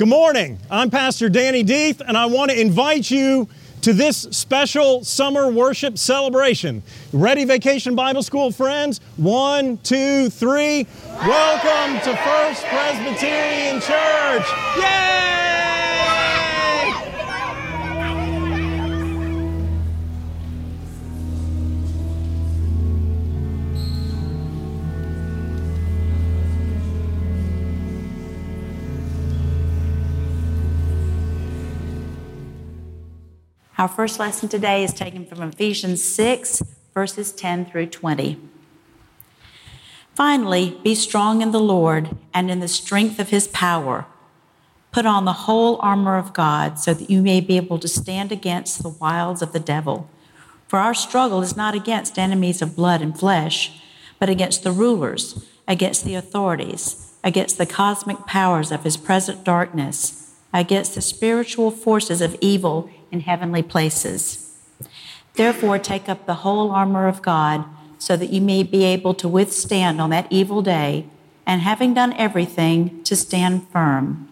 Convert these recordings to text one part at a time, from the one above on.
Good morning. I'm Pastor Danny Deeth, and I want to invite you to this special summer worship celebration. Ready, Vacation Bible School friends? One, two, three. Welcome to First Presbyterian Church. Yay! Our first lesson today is taken from Ephesians 6, verses 10 through 20. Finally, be strong in the Lord and in the strength of his power. Put on the whole armor of God so that you may be able to stand against the wiles of the devil. For our struggle is not against enemies of blood and flesh, but against the rulers, against the authorities, against the cosmic powers of his present darkness, against the spiritual forces of evil in heavenly places. Therefore, take up the whole armor of God so that you may be able to withstand on that evil day, and having done everything, to stand firm.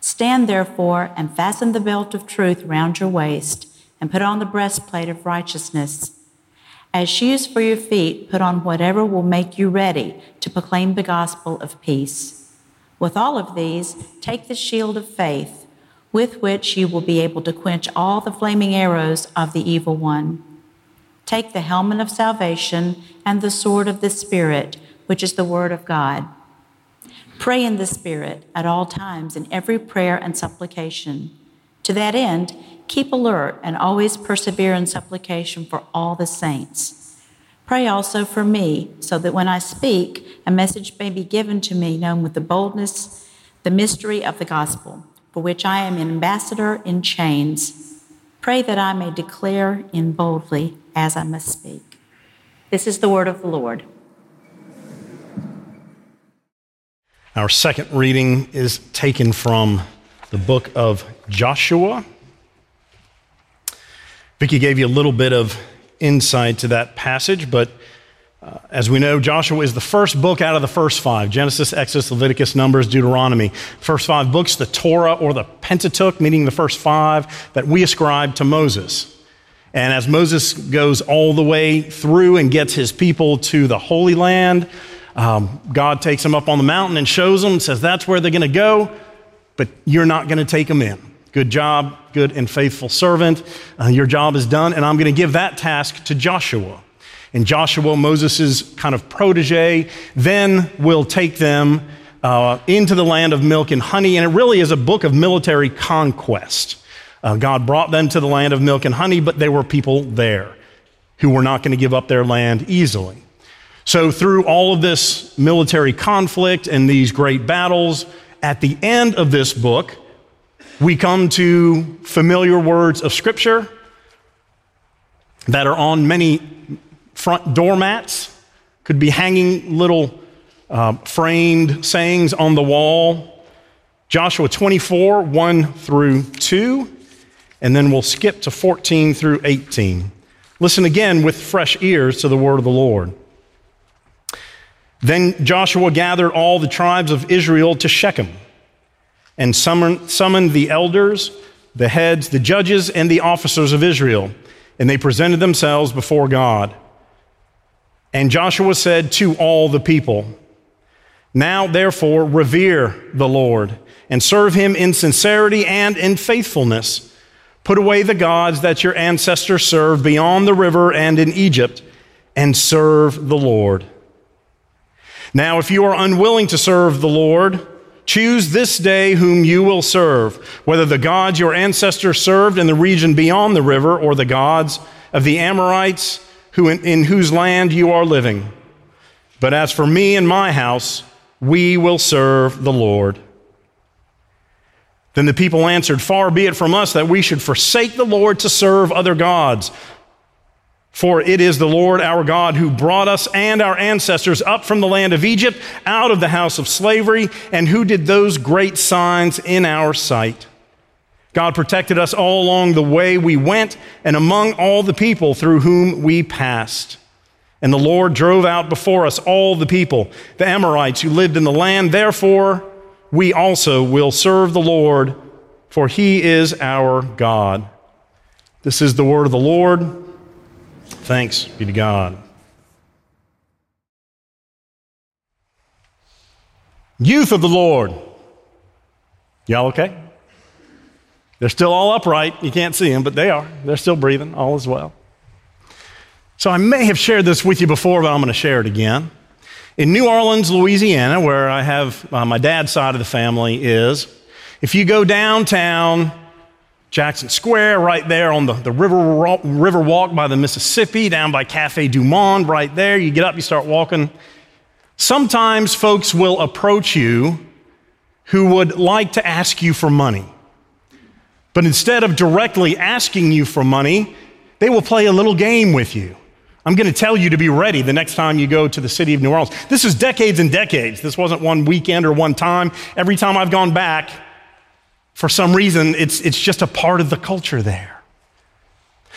Stand therefore and fasten the belt of truth round your waist, and put on the breastplate of righteousness. As shoes for your feet, put on whatever will make you ready to proclaim the gospel of peace. With all of these, take the shield of faith with which you will be able to quench all the flaming arrows of the evil one. Take the helmet of salvation and the sword of the Spirit, which is the Word of God. Pray in the Spirit at all times in every prayer and supplication. To that end, keep alert and always persevere in supplication for all the saints. Pray also for me, so that when I speak, a message may be given to me known with the boldness, the mystery of the gospel for which I am an ambassador in chains. Pray that I may declare in boldly as I must speak. This is the word of the Lord. Our second reading is taken from the book of Joshua. Vicki gave you a little bit of insight to that passage, but uh, as we know, Joshua is the first book out of the first five Genesis, Exodus, Leviticus, Numbers, Deuteronomy. First five books, the Torah or the Pentateuch, meaning the first five that we ascribe to Moses. And as Moses goes all the way through and gets his people to the Holy Land, um, God takes them up on the mountain and shows them, says, That's where they're going to go, but you're not going to take them in. Good job, good and faithful servant. Uh, your job is done, and I'm going to give that task to Joshua and Joshua, Moses' kind of protege, then will take them uh, into the land of milk and honey. And it really is a book of military conquest. Uh, God brought them to the land of milk and honey, but there were people there who were not going to give up their land easily. So, through all of this military conflict and these great battles, at the end of this book, we come to familiar words of Scripture that are on many front doormats, could be hanging little uh, framed sayings on the wall. Joshua 24, 1 through 2, and then we'll skip to 14 through 18. Listen again with fresh ears to the word of the Lord. Then Joshua gathered all the tribes of Israel to Shechem and summoned the elders, the heads, the judges, and the officers of Israel, and they presented themselves before God. And Joshua said to all the people, Now therefore revere the Lord and serve him in sincerity and in faithfulness. Put away the gods that your ancestors served beyond the river and in Egypt, and serve the Lord. Now, if you are unwilling to serve the Lord, choose this day whom you will serve, whether the gods your ancestors served in the region beyond the river or the gods of the Amorites who in, in whose land you are living. But as for me and my house, we will serve the Lord. Then the people answered, Far be it from us that we should forsake the Lord to serve other gods. For it is the Lord our God who brought us and our ancestors up from the land of Egypt, out of the house of slavery, and who did those great signs in our sight. God protected us all along the way we went and among all the people through whom we passed. And the Lord drove out before us all the people, the Amorites who lived in the land. Therefore, we also will serve the Lord, for he is our God. This is the word of the Lord. Thanks be to God. Youth of the Lord. Y'all okay? They're still all upright. You can't see them, but they are. They're still breathing. All is well. So I may have shared this with you before, but I'm going to share it again. In New Orleans, Louisiana, where I have uh, my dad's side of the family is, if you go downtown, Jackson Square, right there on the, the river, river walk by the Mississippi, down by Cafe Du Monde, right there, you get up, you start walking. Sometimes folks will approach you who would like to ask you for money. But instead of directly asking you for money, they will play a little game with you. I'm going to tell you to be ready the next time you go to the city of New Orleans. This is decades and decades. This wasn't one weekend or one time. Every time I've gone back, for some reason, it's, it's just a part of the culture there.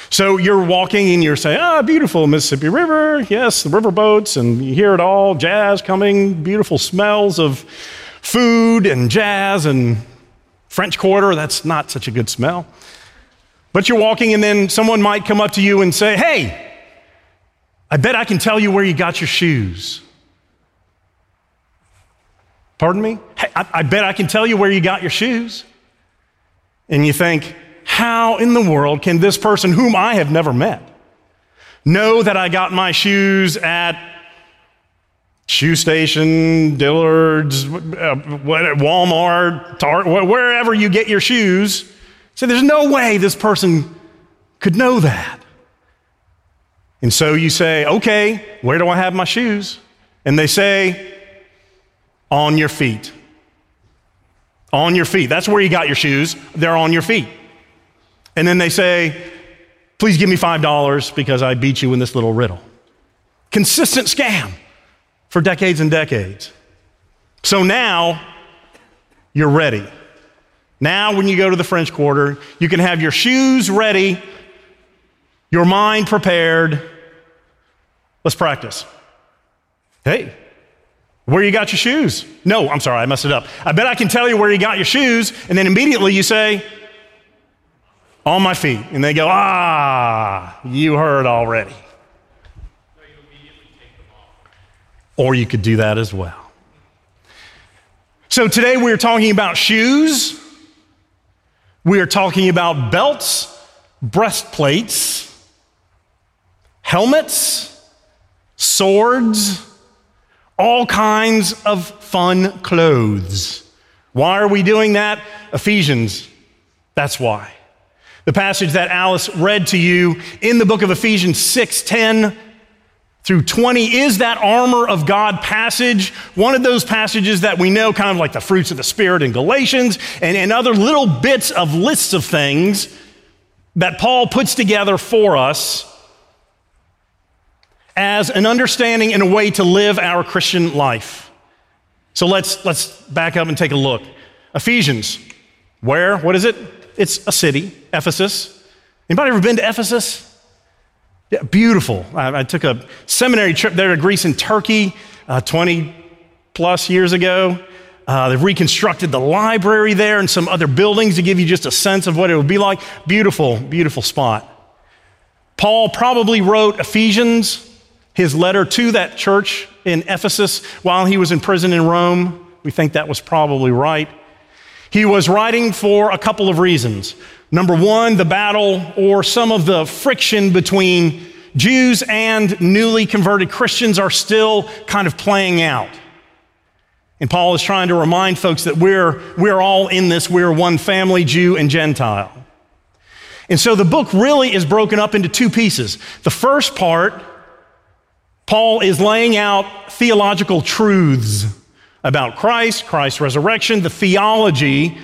So you're walking and you're saying, ah, beautiful Mississippi River. Yes, the river boats, and you hear it all jazz coming, beautiful smells of food and jazz and French Quarter. That's not such a good smell. But you're walking, and then someone might come up to you and say, hey, I bet I can tell you where you got your shoes. Pardon me? Hey, I, I, bet I can tell you where you got your shoes. And you think, how in the world can this person, whom I have never met, know that I got my shoes at Shoe Station, Dillard's, uh, Walmart, wherever you get your shoes? So there's no way this person could know that. And so you say, okay, where do I have my shoes? And they say, on your feet. On your feet. That's where you got your shoes. They're on your feet. And then they say, please give me $5 because I beat you in this little riddle. Consistent scam for decades and decades. So now you're ready. Now, when you go to the French Quarter, you can have your shoes ready your mind prepared. Let's practice. Hey, where you got your shoes? No, I'm sorry, I messed it up. I bet I can tell you where you got your shoes, and then immediately you say, on my feet. And they go, ah, you heard already. Or you could do that as well. So today we're talking about shoes. We are talking about belts, breastplates, helmets, swords, all kinds of fun clothes. Why are we doing that? Ephesians. That's why. The passage that Alice read to you in the book of Ephesians 6 10 through 20 is that armor of God passage, one of those passages that we know, kind of like the fruits of the Spirit in Galatians, and, and other little bits of lists of things that Paul puts together for us as an understanding and a way to live our Christian life. So let's, let's back up and take a look. Ephesians, where? What is it? It's a city, Ephesus. Anybody ever been to Ephesus? Yeah, beautiful. I, I took a seminary trip there to Greece and Turkey uh, 20 plus years ago. Uh, they've reconstructed the library there and some other buildings to give you just a sense of what it would be like. Beautiful, beautiful spot. Paul probably wrote Ephesians his letter to that church in Ephesus while he was in prison in Rome. We think that was probably right. He was writing for a couple of reasons. Number one, the battle or some of the friction between Jews and newly converted Christians are still kind of playing out. And Paul is trying to remind folks that we're, we're all in this. We're one family, Jew and Gentile. And so the book really is broken up into two pieces. The first part Paul is laying out theological truths about Christ, Christ's resurrection, the theology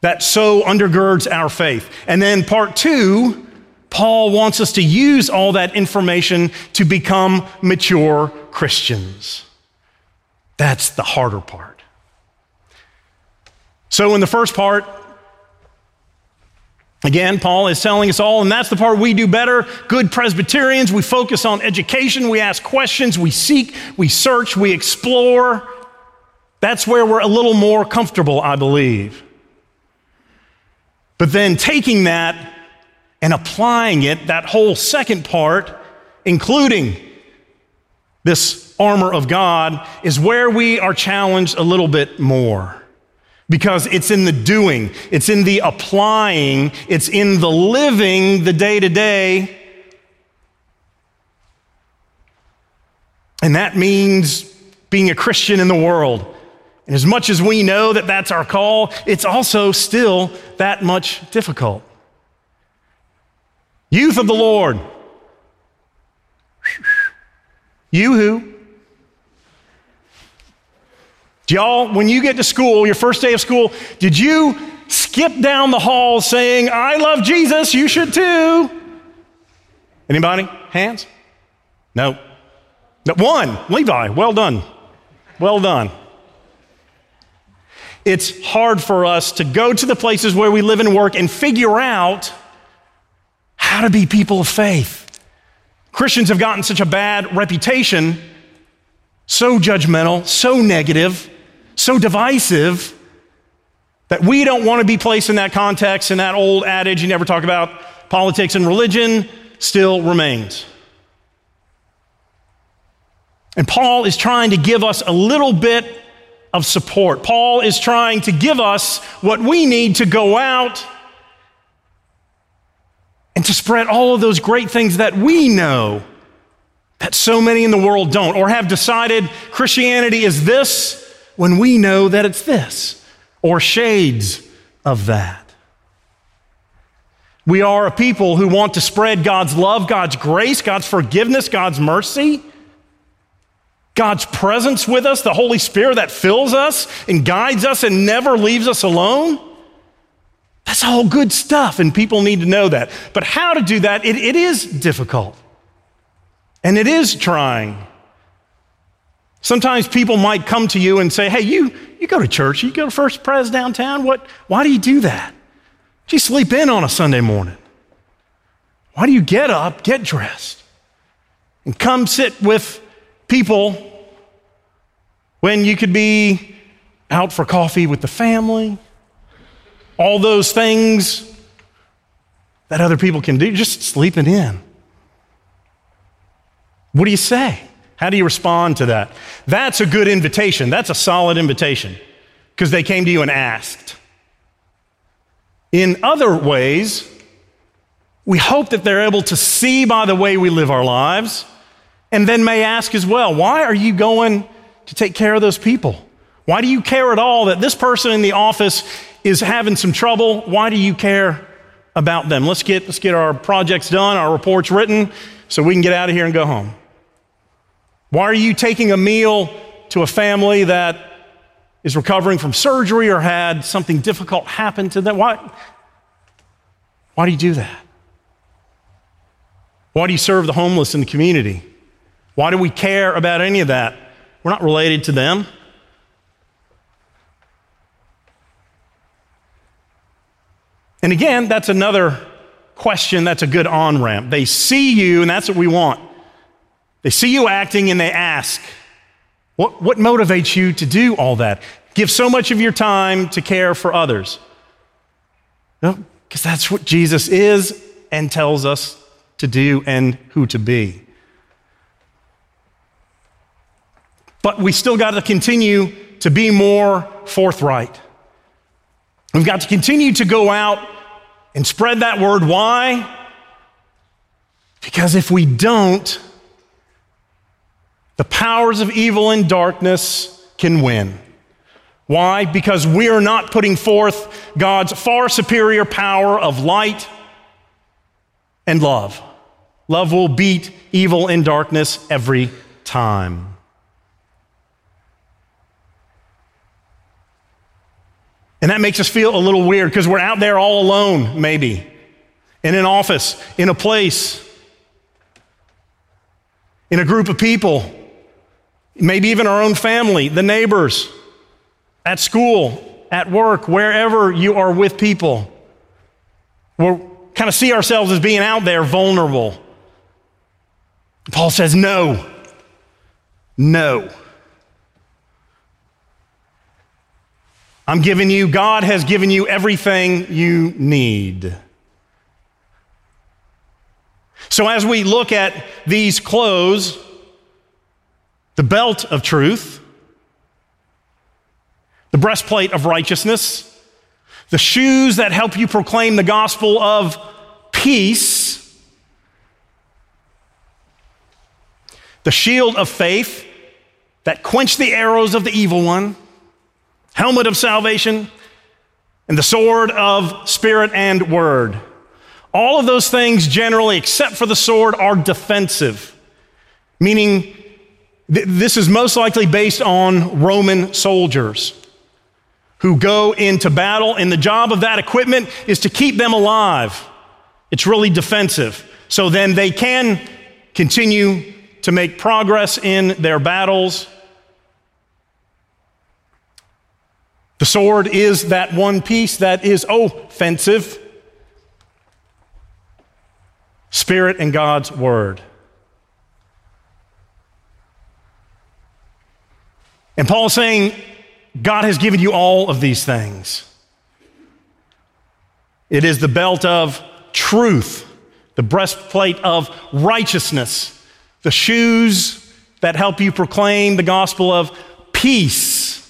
that so undergirds our faith. And then part two, Paul wants us to use all that information to become mature Christians. That's the harder part. So, in the first part, Again, Paul is telling us all, and that's the part we do better. Good Presbyterians, we focus on education, we ask questions, we seek, we search, we explore. That's where we're a little more comfortable, I believe. But then taking that and applying it, that whole second part, including this armor of God, is where we are challenged a little bit more. Because it's in the doing, it's in the applying, it's in the living the day to day. And that means being a Christian in the world. And as much as we know that that's our call, it's also still that much difficult. Youth of the Lord. You who? Y'all, when you get to school, your first day of school, did you skip down the hall saying, I love Jesus, you should too? Anybody? Hands? No. no. One, Levi, well done. Well done. It's hard for us to go to the places where we live and work and figure out how to be people of faith. Christians have gotten such a bad reputation, so judgmental, so negative, so divisive, that we don't want to be placed in that context, and that old adage you never talk about politics and religion still remains. And Paul is trying to give us a little bit of support. Paul is trying to give us what we need to go out and to spread all of those great things that we know that so many in the world don't, or have decided Christianity is this when we know that it's this, or shades of that. We are a people who want to spread God's love, God's grace, God's forgiveness, God's mercy, God's presence with us, the Holy Spirit that fills us and guides us and never leaves us alone. That's all good stuff, and people need to know that. But how to do that, it, it is difficult. And it is trying. Sometimes people might come to you and say, Hey, you, you go to church, you go to First Pres downtown. What, why do you do that? Do you sleep in on a Sunday morning? Why do you get up, get dressed, and come sit with people when you could be out for coffee with the family? all those things that other people can do, just sleeping in. What do you say? How do you respond to that? That's a good invitation. That's a solid invitation because they came to you and asked. In other ways, we hope that they're able to see by the way we live our lives and then may ask as well, why are you going to take care of those people? Why do you care at all that this person in the office is having some trouble, why do you care about them? Let's get, let's get our projects done, our reports written, so we can get out of here and go home. Why are you taking a meal to a family that is recovering from surgery or had something difficult happen to them? Why, why do you do that? Why do you serve the homeless in the community? Why do we care about any of that? We're not related to them. And again, that's another question that's a good on ramp. They see you, and that's what we want. They see you acting and they ask, what, what motivates you to do all that? Give so much of your time to care for others. No, because that's what Jesus is and tells us to do and who to be. But we still got to continue to be more forthright. We've got to continue to go out and spread that word. Why? Because if we don't, the powers of evil and darkness can win. Why? Because we are not putting forth God's far superior power of light and love. Love will beat evil and darkness every time. And that makes us feel a little weird because we're out there all alone, maybe, in an office, in a place, in a group of people, maybe even our own family, the neighbors, at school, at work, wherever you are with people. We kind of see ourselves as being out there vulnerable. Paul says, no, no. I'm giving you, God has given you everything you need. So, as we look at these clothes, the belt of truth, the breastplate of righteousness, the shoes that help you proclaim the gospel of peace, the shield of faith that quench the arrows of the evil one, helmet of salvation, and the sword of spirit and word. All of those things, generally, except for the sword, are defensive, meaning th- this is most likely based on Roman soldiers who go into battle, and the job of that equipment is to keep them alive. It's really defensive. So then they can continue to make progress in their battles. The sword is that one piece that is offensive Spirit and God's Word. And Paul is saying, God has given you all of these things. It is the belt of truth, the breastplate of righteousness, the shoes that help you proclaim the gospel of peace,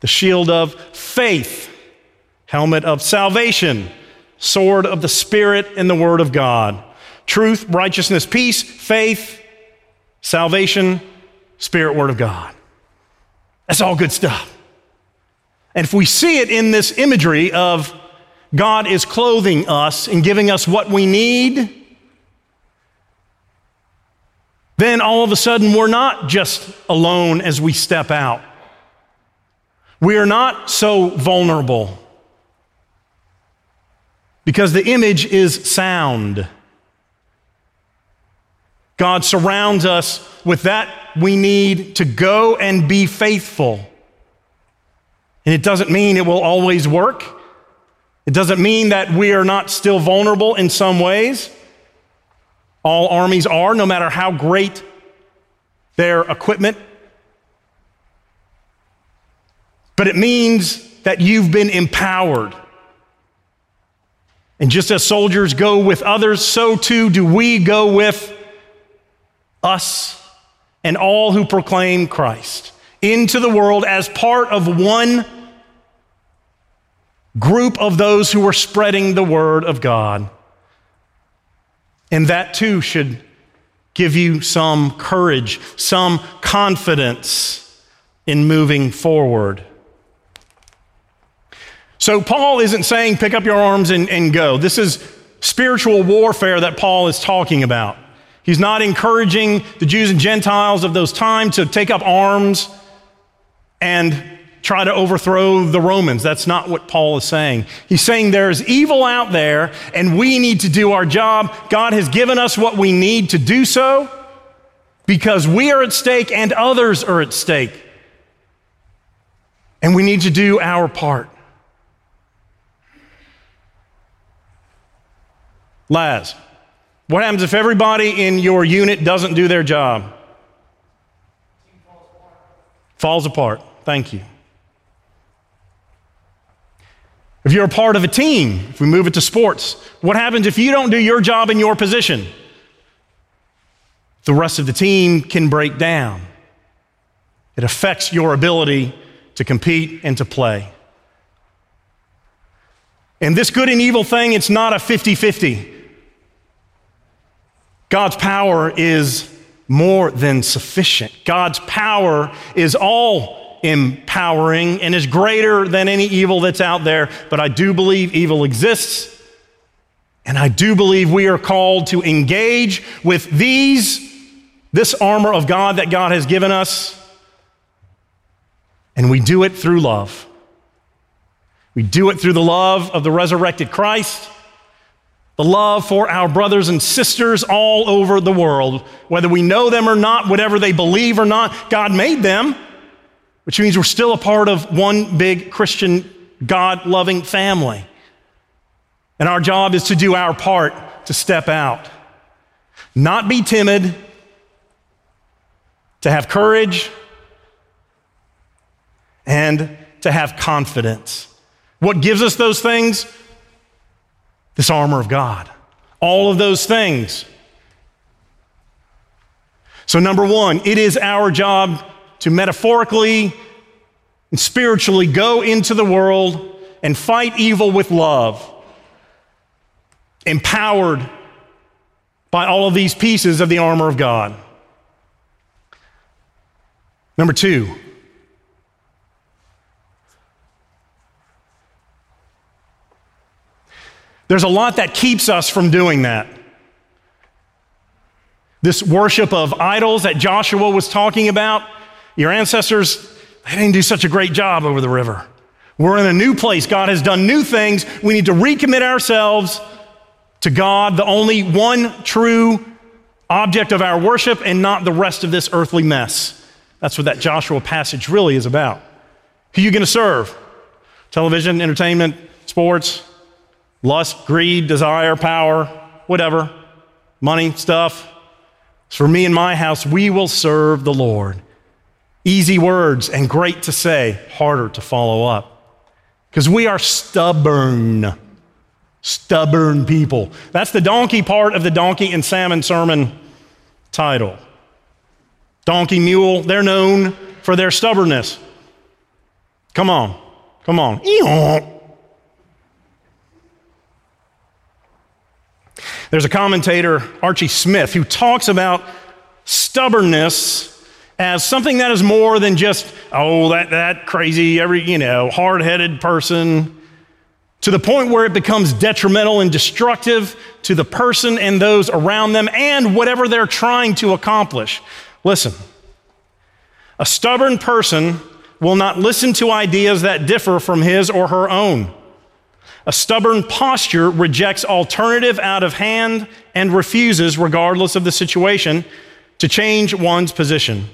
the shield of faith, helmet of salvation, sword of the Spirit and the Word of God. Truth, righteousness, peace, faith, salvation, Spirit, Word of God. That's all good stuff. And if we see it in this imagery of God is clothing us and giving us what we need, then all of a sudden we're not just alone as we step out. We are not so vulnerable because the image is sound. God surrounds us with that we need to go and be faithful. And it doesn't mean it will always work. It doesn't mean that we are not still vulnerable in some ways. All armies are, no matter how great their equipment. But it means that you've been empowered. And just as soldiers go with others, so too do we go with us and all who proclaim Christ into the world as part of one group of those who are spreading the word of God. And that too should give you some courage, some confidence in moving forward. So, Paul isn't saying pick up your arms and, and go. This is spiritual warfare that Paul is talking about. He's not encouraging the Jews and Gentiles of those times to take up arms and try to overthrow the Romans. That's not what Paul is saying. He's saying there's evil out there and we need to do our job. God has given us what we need to do so because we are at stake and others are at stake. And we need to do our part. Laz. What happens if everybody in your unit doesn't do their job? Falls apart. Thank you. If you're a part of a team, if we move it to sports, what happens if you don't do your job in your position? The rest of the team can break down. It affects your ability to compete and to play. And this good and evil thing, it's not a 50 50. God's power is more than sufficient. God's power is all empowering and is greater than any evil that's out there. But I do believe evil exists. And I do believe we are called to engage with these, this armor of God that God has given us. And we do it through love. We do it through the love of the resurrected Christ the love for our brothers and sisters all over the world, whether we know them or not, whatever they believe or not. God made them, which means we're still a part of one big Christian, God loving family. And our job is to do our part to step out, not be timid, to have courage, and to have confidence. What gives us those things? This armor of God. All of those things. So, number one, it is our job to metaphorically and spiritually go into the world and fight evil with love, empowered by all of these pieces of the armor of God. Number two, there's a lot that keeps us from doing that. This worship of idols that Joshua was talking about, your ancestors, they didn't do such a great job over the river. We're in a new place. God has done new things. We need to recommit ourselves to God, the only one true object of our worship, and not the rest of this earthly mess. That's what that Joshua passage really is about. Who are you going to serve? Television, entertainment, sports, lust, greed, desire, power, whatever, money, stuff. For me and my house, we will serve the Lord. Easy words and great to say, harder to follow up. Because we are stubborn, stubborn people. That's the donkey part of the donkey and salmon sermon title. Donkey, mule, they're known for their stubbornness. Come on, come on. There's a commentator, Archie Smith, who talks about stubbornness as something that is more than just, oh, that, that crazy, every, you know, hard headed person, to the point where it becomes detrimental and destructive to the person and those around them and whatever they're trying to accomplish. Listen, a stubborn person will not listen to ideas that differ from his or her own. A stubborn posture rejects alternative out of hand and refuses, regardless of the situation, to change one's position.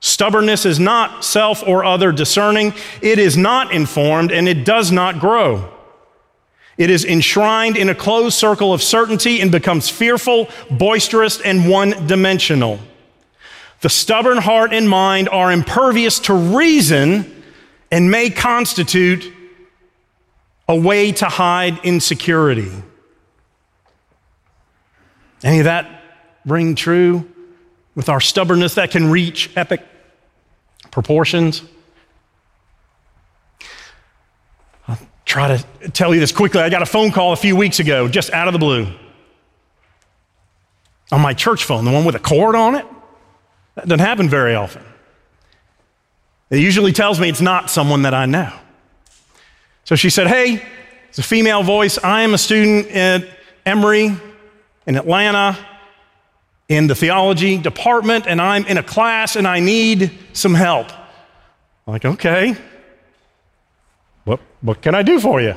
Stubbornness is not self or other discerning, it is not informed, and it does not grow. It is enshrined in a closed circle of certainty and becomes fearful, boisterous, and one dimensional. The stubborn heart and mind are impervious to reason and may constitute a way to hide insecurity. Any of that ring true with our stubbornness that can reach epic proportions? I'll try to tell you this quickly. I got a phone call a few weeks ago, just out of the blue, on my church phone, the one with a cord on it. That doesn't happen very often. It usually tells me it's not someone that I know. So she said, Hey, it's a female voice. I am a student at Emory in Atlanta in the theology department, and I'm in a class and I need some help. I'm like, okay, what, what can I do for you?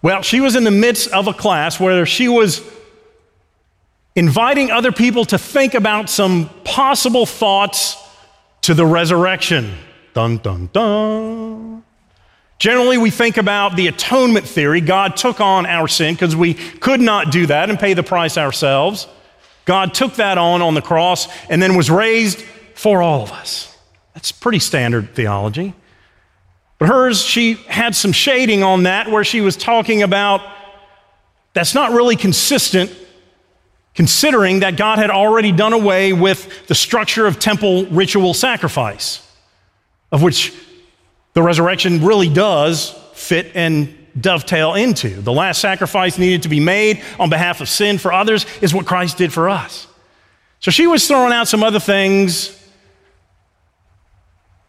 Well, she was in the midst of a class where she was inviting other people to think about some possible thoughts to the resurrection. Dun, dun, dun. Generally, we think about the atonement theory. God took on our sin because we could not do that and pay the price ourselves. God took that on on the cross and then was raised for all of us. That's pretty standard theology. But hers, she had some shading on that where she was talking about that's not really consistent considering that God had already done away with the structure of temple ritual sacrifice, of which the resurrection really does fit and dovetail into. The last sacrifice needed to be made on behalf of sin for others is what Christ did for us. So she was throwing out some other things,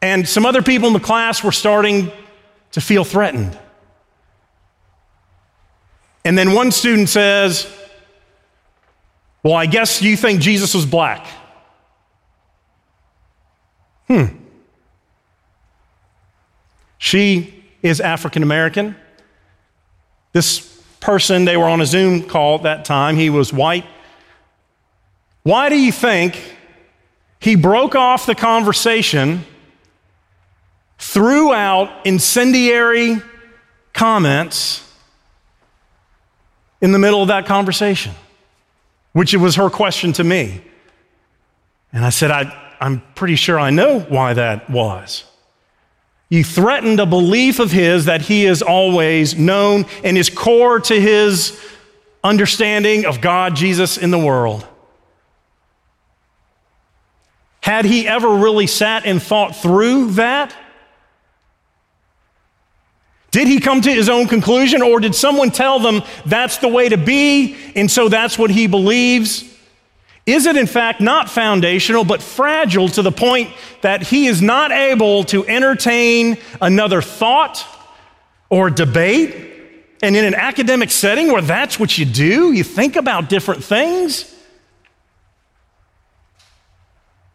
and some other people in the class were starting to feel threatened. And then one student says, Well, I guess you think Jesus was black. Hmm. She is African American. This person, they were on a Zoom call at that time, he was white. Why do you think he broke off the conversation, threw out incendiary comments in the middle of that conversation? Which it was her question to me. And I said, I, I'm pretty sure I know why that was. You threatened a belief of his that he is always known and is core to his understanding of God, Jesus, in the world. Had he ever really sat and thought through that? Did he come to his own conclusion, or did someone tell them that's the way to be, and so that's what he believes? Is it, in fact, not foundational, but fragile to the point that he is not able to entertain another thought or debate? And in an academic setting where that's what you do, you think about different things?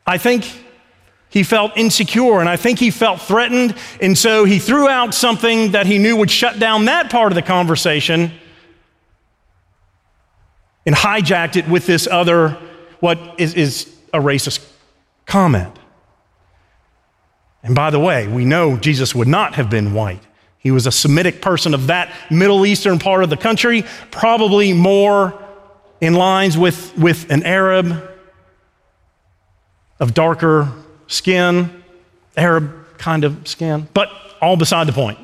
I think he felt insecure and I think he felt threatened. And so he threw out something that he knew would shut down that part of the conversation and hijacked it with this other, what is, is a racist comment. And by the way, we know Jesus would not have been white. He was a Semitic person of that Middle Eastern part of the country, probably more in lines with, with an Arab of darker skin, Arab kind of skin, but all beside the point.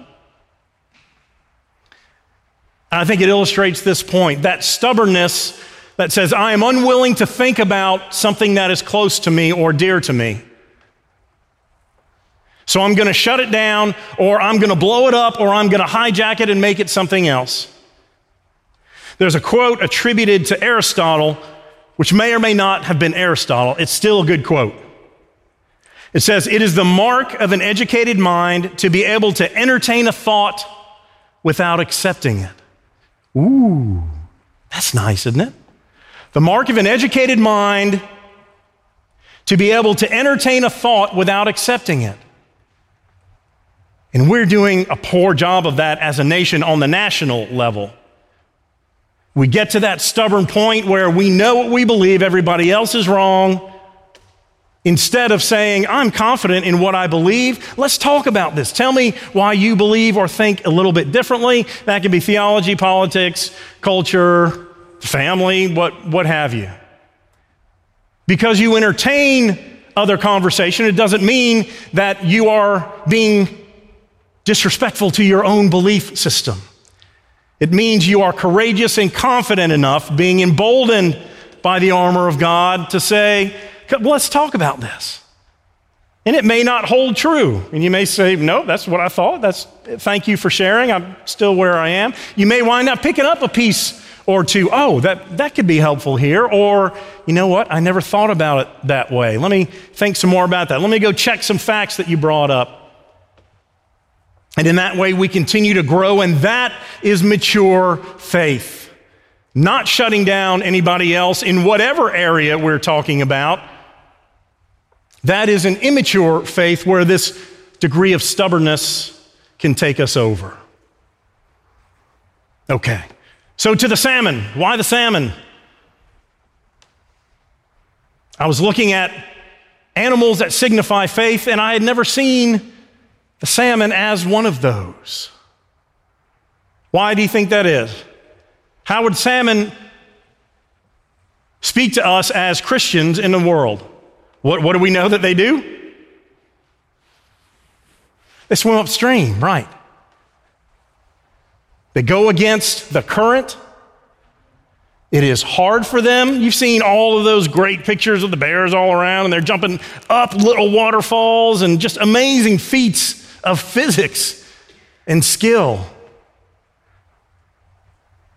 I think it illustrates this point that stubbornness that says, I am unwilling to think about something that is close to me or dear to me. So I'm going to shut it down, or I'm going to blow it up, or I'm going to hijack it and make it something else. There's a quote attributed to Aristotle, which may or may not have been Aristotle. It's still a good quote. It says, It is the mark of an educated mind to be able to entertain a thought without accepting it. Ooh, that's nice, isn't it? The mark of an educated mind to be able to entertain a thought without accepting it. And we're doing a poor job of that as a nation on the national level. We get to that stubborn point where we know what we believe, everybody else is wrong, Instead of saying, I'm confident in what I believe, let's talk about this. Tell me why you believe or think a little bit differently. That could be theology, politics, culture, family, what, what have you. Because you entertain other conversation, it doesn't mean that you are being disrespectful to your own belief system. It means you are courageous and confident enough, being emboldened by the armor of God to say, let's talk about this. And it may not hold true. And you may say, no, that's what I thought. That's, thank you for sharing. I'm still where I am. You may wind up picking up a piece or to, Oh, that, that could be helpful here. Or, you know what? I never thought about it that way. Let me think some more about that. Let me go check some facts that you brought up. And in that way, we continue to grow, and that is mature faith. Not shutting down anybody else in whatever area we're talking about that is an immature faith where this degree of stubbornness can take us over. Okay, so to the salmon. Why the salmon? I was looking at animals that signify faith, and I had never seen the salmon as one of those. Why do you think that is? How would salmon speak to us as Christians in the world? What, what do we know that they do? They swim upstream, right. They go against the current. It is hard for them. You've seen all of those great pictures of the bears all around, and they're jumping up little waterfalls and just amazing feats of physics and skill.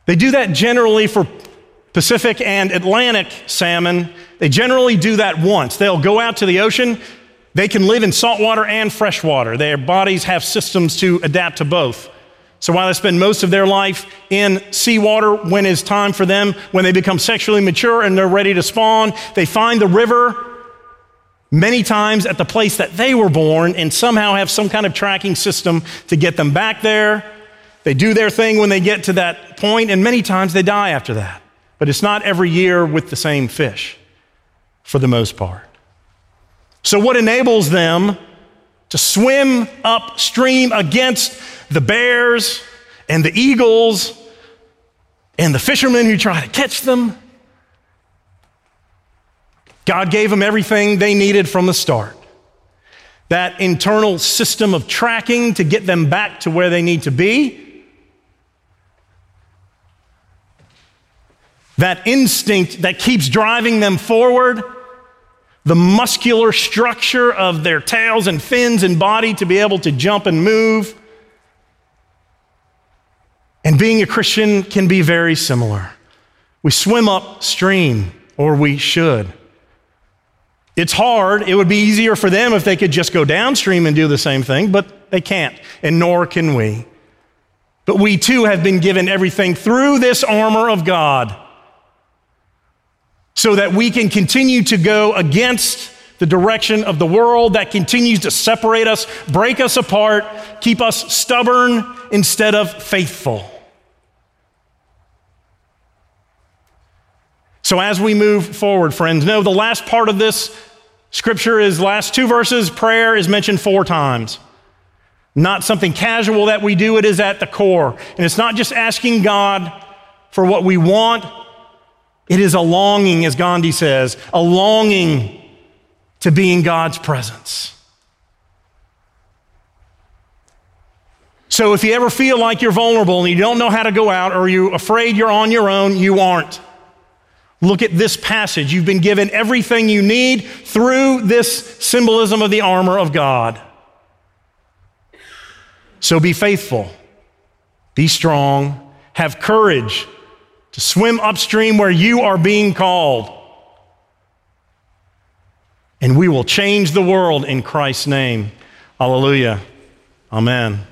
They do that generally for Pacific and Atlantic salmon, they generally do that once. They'll go out to the ocean. They can live in saltwater and freshwater. Their bodies have systems to adapt to both. So while they spend most of their life in seawater, when it's time for them, when they become sexually mature and they're ready to spawn, they find the river many times at the place that they were born and somehow have some kind of tracking system to get them back there. They do their thing when they get to that point, and many times they die after that. But it's not every year with the same fish, for the most part. So, what enables them to swim upstream against the bears and the eagles and the fishermen who try to catch them? God gave them everything they needed from the start. that internal system of tracking to get them back to where they need to be. That instinct that keeps driving them forward, the muscular structure of their tails and fins and body to be able to jump and move. And being a Christian can be very similar. We swim upstream, or we should. It's hard. It would be easier for them if they could just go downstream and do the same thing, but they can't, and nor can we. But we too have been given everything through this armor of God so that we can continue to go against the direction of the world that continues to separate us, break us apart, keep us stubborn instead of faithful. So, as we move forward, friends, know the last part of this scripture is last two verses. Prayer is mentioned four times. Not something casual that we do, it is at the core. And it's not just asking God for what we want, it is a longing, as Gandhi says, a longing to be in God's presence. So if you ever feel like you're vulnerable and you don't know how to go out or you're afraid you're on your own, you aren't. Look at this passage. You've been given everything you need through this symbolism of the armor of God. So be faithful, be strong, have courage to swim upstream where you are being called. And we will change the world in Christ's name. Hallelujah. Amen.